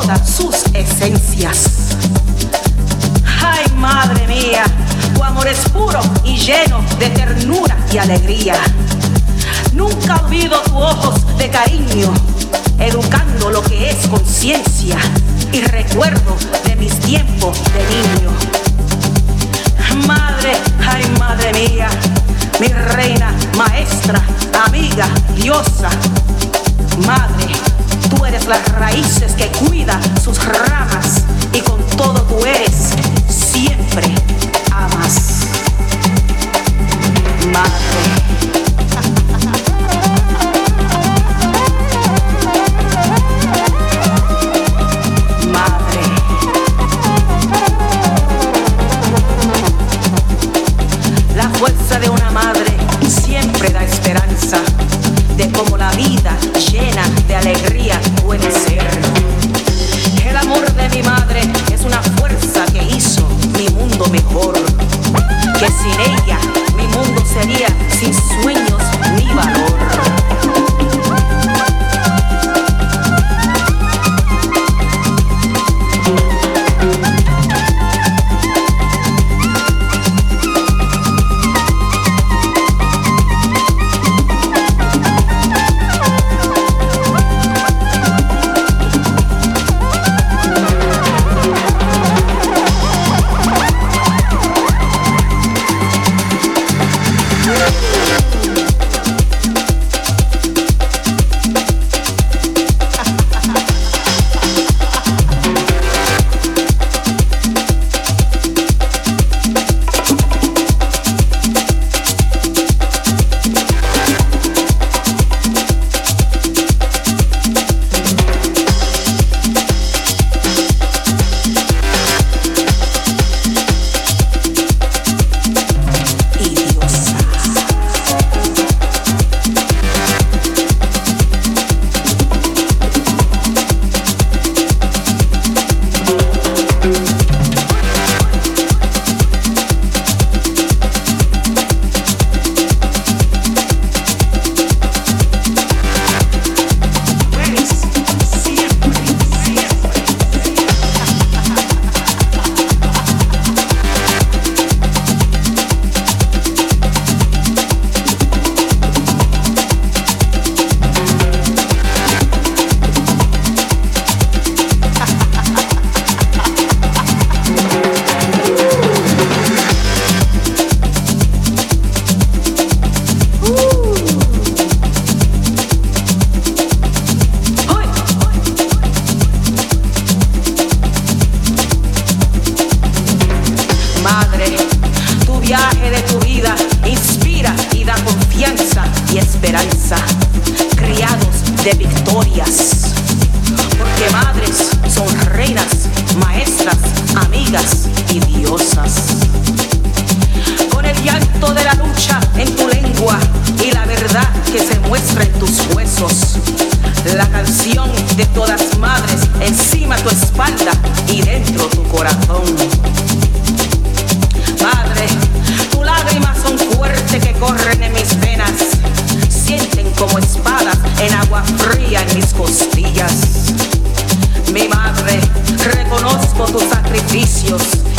todas sus esencias. Ay, madre mía, tu amor es puro y lleno de ternura y alegría. Nunca olvido tus ojos de cariño, educando lo que es conciencia y recuerdo de mis tiempos de niño. Madre, ay madre mía, mi reina, maestra, amiga, diosa. Madre, eres las raíces que cuida sus ramas y con todo tú eres siempre amas. Madre. madre la fuerza de una madre como la vida llena de alegrías puede ser. El amor de mi madre es una fuerza que hizo mi mundo mejor, que sin ella mi mundo sería sin sueños ni valor.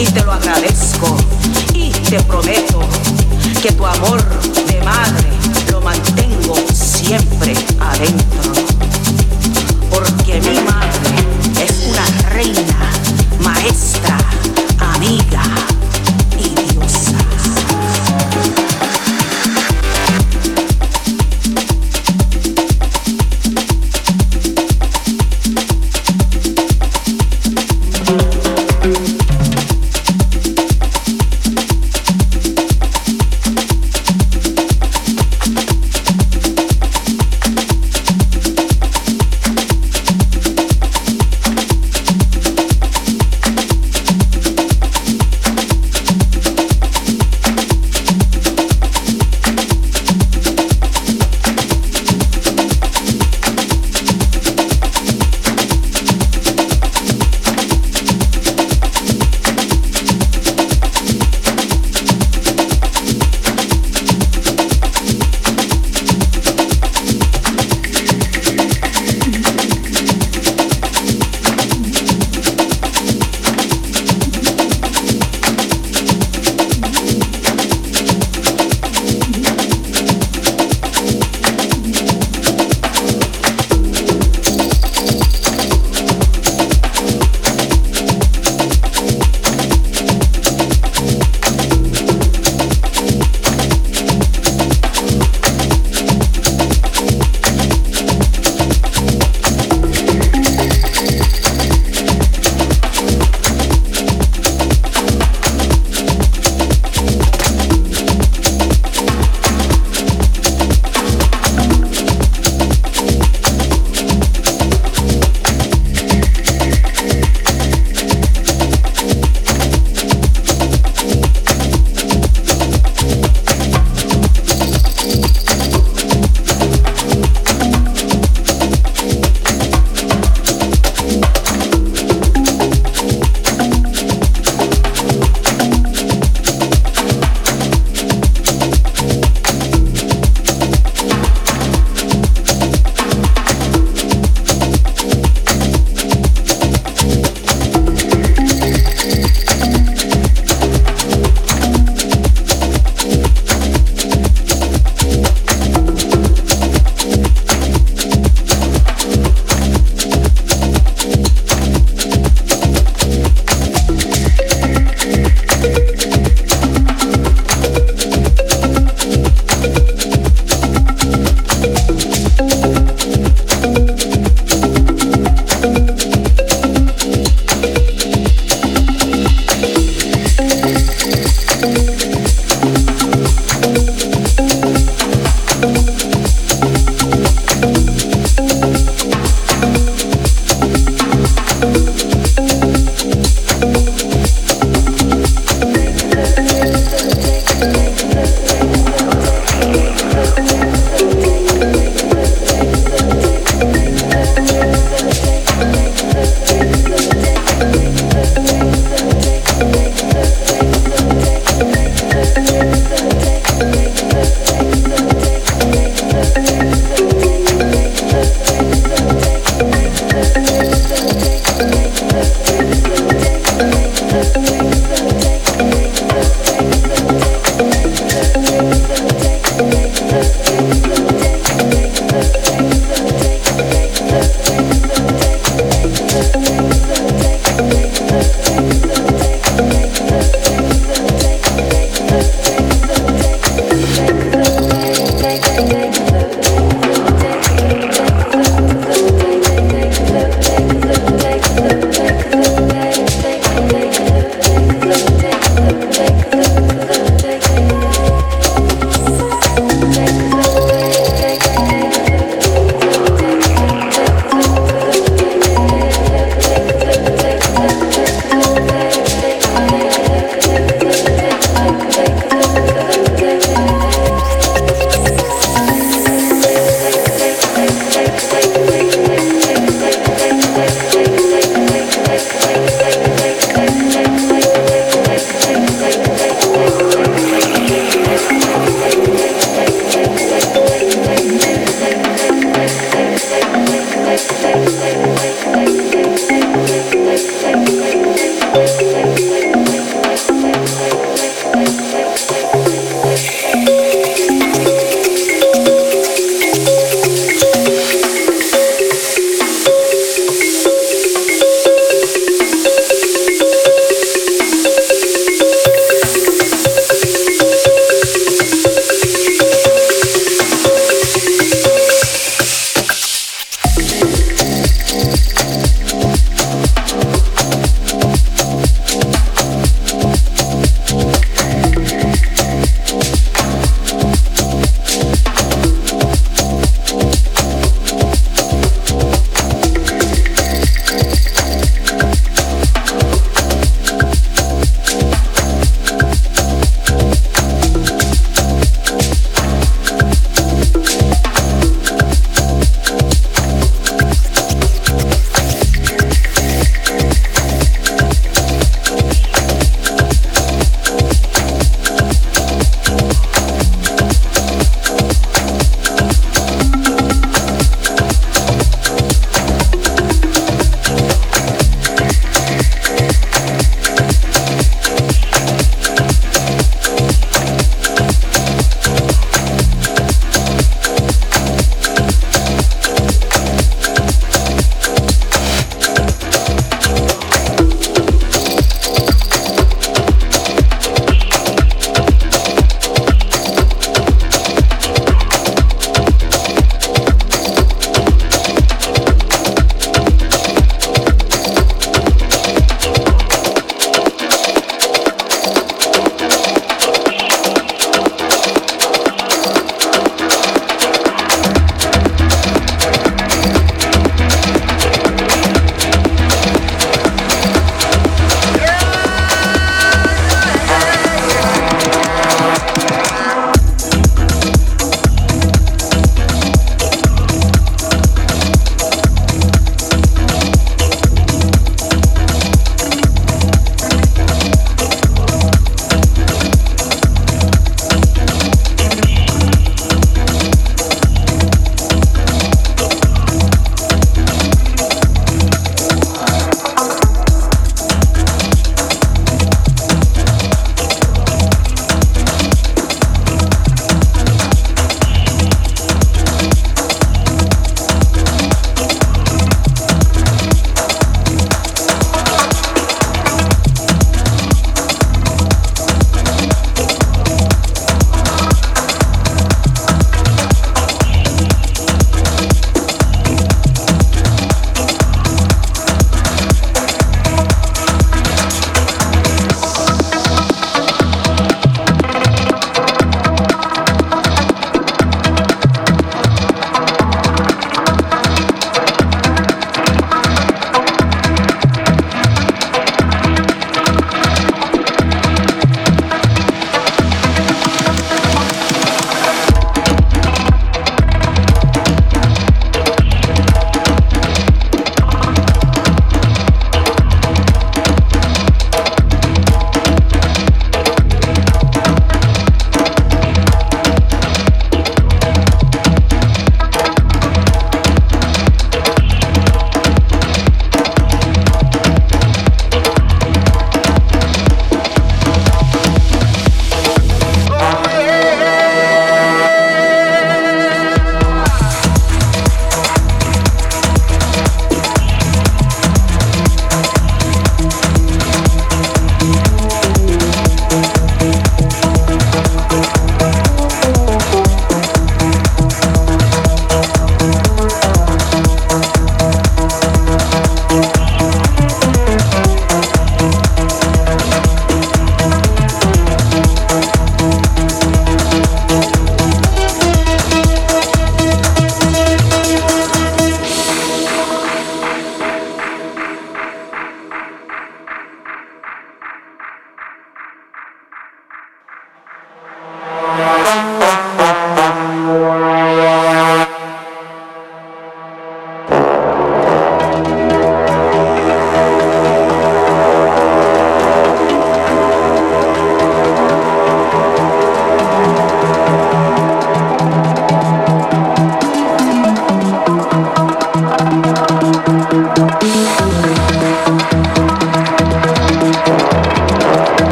y te lo agradezco. Y te prometo que tu amor